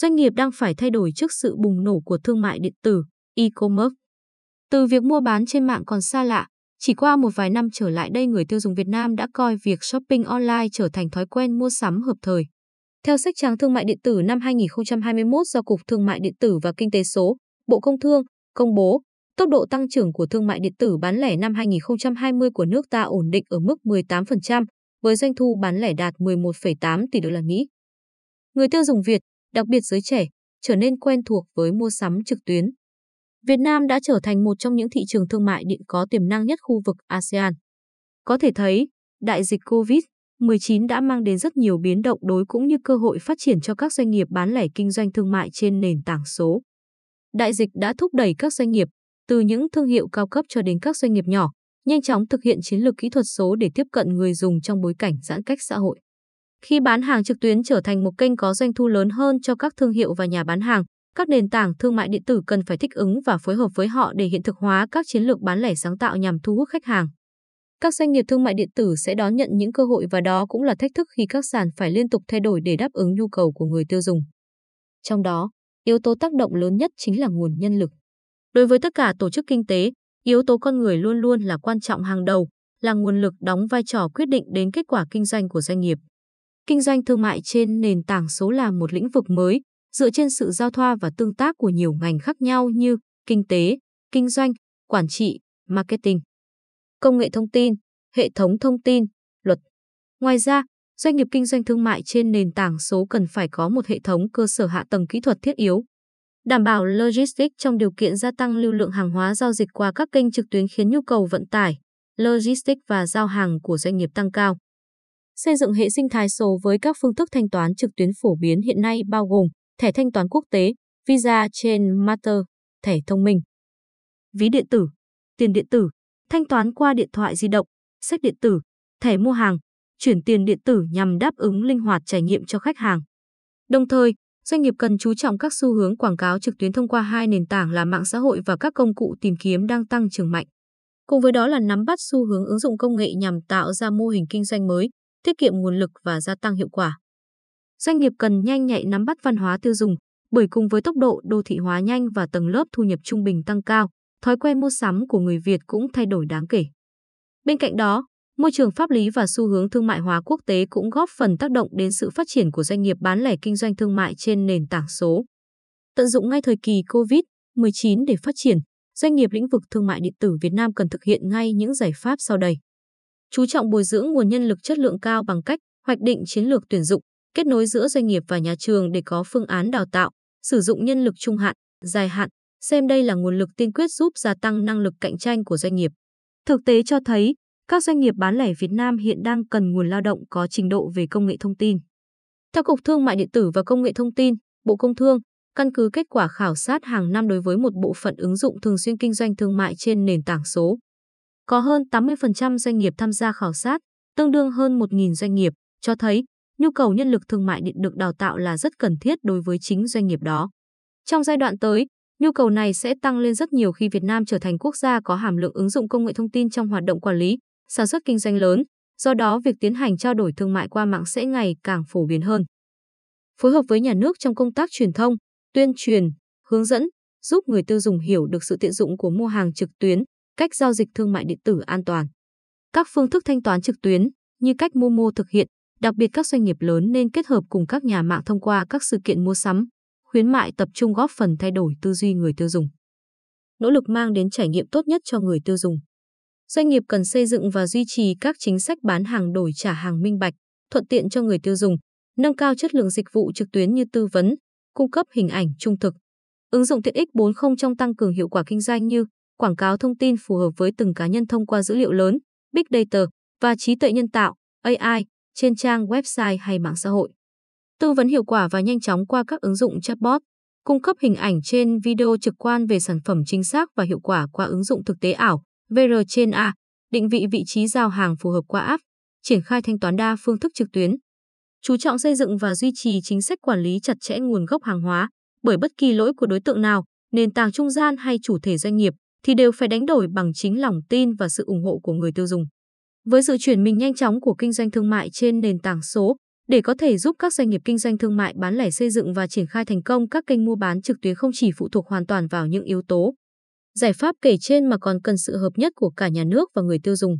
doanh nghiệp đang phải thay đổi trước sự bùng nổ của thương mại điện tử, e-commerce. Từ việc mua bán trên mạng còn xa lạ, chỉ qua một vài năm trở lại đây người tiêu dùng Việt Nam đã coi việc shopping online trở thành thói quen mua sắm hợp thời. Theo sách trắng thương mại điện tử năm 2021 do Cục Thương mại điện tử và Kinh tế số, Bộ Công Thương công bố, tốc độ tăng trưởng của thương mại điện tử bán lẻ năm 2020 của nước ta ổn định ở mức 18%, với doanh thu bán lẻ đạt 11,8 tỷ đô la Mỹ. Người tiêu dùng Việt, đặc biệt giới trẻ, trở nên quen thuộc với mua sắm trực tuyến. Việt Nam đã trở thành một trong những thị trường thương mại điện có tiềm năng nhất khu vực ASEAN. Có thể thấy, đại dịch COVID-19 đã mang đến rất nhiều biến động đối cũng như cơ hội phát triển cho các doanh nghiệp bán lẻ kinh doanh thương mại trên nền tảng số. Đại dịch đã thúc đẩy các doanh nghiệp, từ những thương hiệu cao cấp cho đến các doanh nghiệp nhỏ, nhanh chóng thực hiện chiến lược kỹ thuật số để tiếp cận người dùng trong bối cảnh giãn cách xã hội. Khi bán hàng trực tuyến trở thành một kênh có doanh thu lớn hơn cho các thương hiệu và nhà bán hàng, các nền tảng thương mại điện tử cần phải thích ứng và phối hợp với họ để hiện thực hóa các chiến lược bán lẻ sáng tạo nhằm thu hút khách hàng. Các doanh nghiệp thương mại điện tử sẽ đón nhận những cơ hội và đó cũng là thách thức khi các sàn phải liên tục thay đổi để đáp ứng nhu cầu của người tiêu dùng. Trong đó, yếu tố tác động lớn nhất chính là nguồn nhân lực. Đối với tất cả tổ chức kinh tế, yếu tố con người luôn luôn là quan trọng hàng đầu, là nguồn lực đóng vai trò quyết định đến kết quả kinh doanh của doanh nghiệp. Kinh doanh thương mại trên nền tảng số là một lĩnh vực mới, dựa trên sự giao thoa và tương tác của nhiều ngành khác nhau như kinh tế, kinh doanh, quản trị, marketing, công nghệ thông tin, hệ thống thông tin, luật. Ngoài ra, doanh nghiệp kinh doanh thương mại trên nền tảng số cần phải có một hệ thống cơ sở hạ tầng kỹ thuật thiết yếu, đảm bảo logistics trong điều kiện gia tăng lưu lượng hàng hóa giao dịch qua các kênh trực tuyến khiến nhu cầu vận tải, logistics và giao hàng của doanh nghiệp tăng cao. Xây dựng hệ sinh thái số với các phương thức thanh toán trực tuyến phổ biến hiện nay bao gồm thẻ thanh toán quốc tế, Visa trên Master, thẻ thông minh, ví điện tử, tiền điện tử, thanh toán qua điện thoại di động, sách điện tử, thẻ mua hàng, chuyển tiền điện tử nhằm đáp ứng linh hoạt trải nghiệm cho khách hàng. Đồng thời, doanh nghiệp cần chú trọng các xu hướng quảng cáo trực tuyến thông qua hai nền tảng là mạng xã hội và các công cụ tìm kiếm đang tăng trưởng mạnh. Cùng với đó là nắm bắt xu hướng ứng dụng công nghệ nhằm tạo ra mô hình kinh doanh mới, tiết kiệm nguồn lực và gia tăng hiệu quả. Doanh nghiệp cần nhanh nhạy nắm bắt văn hóa tiêu dùng, bởi cùng với tốc độ đô thị hóa nhanh và tầng lớp thu nhập trung bình tăng cao, thói quen mua sắm của người Việt cũng thay đổi đáng kể. Bên cạnh đó, môi trường pháp lý và xu hướng thương mại hóa quốc tế cũng góp phần tác động đến sự phát triển của doanh nghiệp bán lẻ kinh doanh thương mại trên nền tảng số. Tận dụng ngay thời kỳ COVID-19 để phát triển, doanh nghiệp lĩnh vực thương mại điện tử Việt Nam cần thực hiện ngay những giải pháp sau đây. Chú trọng bồi dưỡng nguồn nhân lực chất lượng cao bằng cách hoạch định chiến lược tuyển dụng, kết nối giữa doanh nghiệp và nhà trường để có phương án đào tạo, sử dụng nhân lực trung hạn, dài hạn, xem đây là nguồn lực tiên quyết giúp gia tăng năng lực cạnh tranh của doanh nghiệp. Thực tế cho thấy, các doanh nghiệp bán lẻ Việt Nam hiện đang cần nguồn lao động có trình độ về công nghệ thông tin. Theo Cục Thương mại điện tử và Công nghệ thông tin, Bộ Công Thương, căn cứ kết quả khảo sát hàng năm đối với một bộ phận ứng dụng thường xuyên kinh doanh thương mại trên nền tảng số. Có hơn 80% doanh nghiệp tham gia khảo sát, tương đương hơn 1.000 doanh nghiệp, cho thấy nhu cầu nhân lực thương mại điện được đào tạo là rất cần thiết đối với chính doanh nghiệp đó. Trong giai đoạn tới, nhu cầu này sẽ tăng lên rất nhiều khi Việt Nam trở thành quốc gia có hàm lượng ứng dụng công nghệ thông tin trong hoạt động quản lý, sản xuất kinh doanh lớn, do đó việc tiến hành trao đổi thương mại qua mạng sẽ ngày càng phổ biến hơn. Phối hợp với nhà nước trong công tác truyền thông, tuyên truyền, hướng dẫn, giúp người tiêu dùng hiểu được sự tiện dụng của mua hàng trực tuyến, cách giao dịch thương mại điện tử an toàn. Các phương thức thanh toán trực tuyến như cách Momo thực hiện, đặc biệt các doanh nghiệp lớn nên kết hợp cùng các nhà mạng thông qua các sự kiện mua sắm, khuyến mại tập trung góp phần thay đổi tư duy người tiêu dùng. Nỗ lực mang đến trải nghiệm tốt nhất cho người tiêu dùng. Doanh nghiệp cần xây dựng và duy trì các chính sách bán hàng đổi trả hàng minh bạch, thuận tiện cho người tiêu dùng, nâng cao chất lượng dịch vụ trực tuyến như tư vấn, cung cấp hình ảnh trung thực. Ứng dụng tiện ích 40 trong tăng cường hiệu quả kinh doanh như quảng cáo thông tin phù hợp với từng cá nhân thông qua dữ liệu lớn, big data và trí tuệ nhân tạo, AI trên trang website hay mạng xã hội. Tư vấn hiệu quả và nhanh chóng qua các ứng dụng chatbot, cung cấp hình ảnh trên video trực quan về sản phẩm chính xác và hiệu quả qua ứng dụng thực tế ảo, VR trên A, định vị vị trí giao hàng phù hợp qua app, triển khai thanh toán đa phương thức trực tuyến. Chú trọng xây dựng và duy trì chính sách quản lý chặt chẽ nguồn gốc hàng hóa, bởi bất kỳ lỗi của đối tượng nào, nền tảng trung gian hay chủ thể doanh nghiệp thì đều phải đánh đổi bằng chính lòng tin và sự ủng hộ của người tiêu dùng. Với sự chuyển mình nhanh chóng của kinh doanh thương mại trên nền tảng số, Để có thể giúp các doanh nghiệp kinh doanh thương mại bán lẻ xây dựng và triển khai thành công các kênh mua bán trực tuyến không chỉ phụ thuộc hoàn toàn vào những yếu tố giải pháp kể trên mà còn cần sự hợp nhất của cả nhà nước và người tiêu dùng.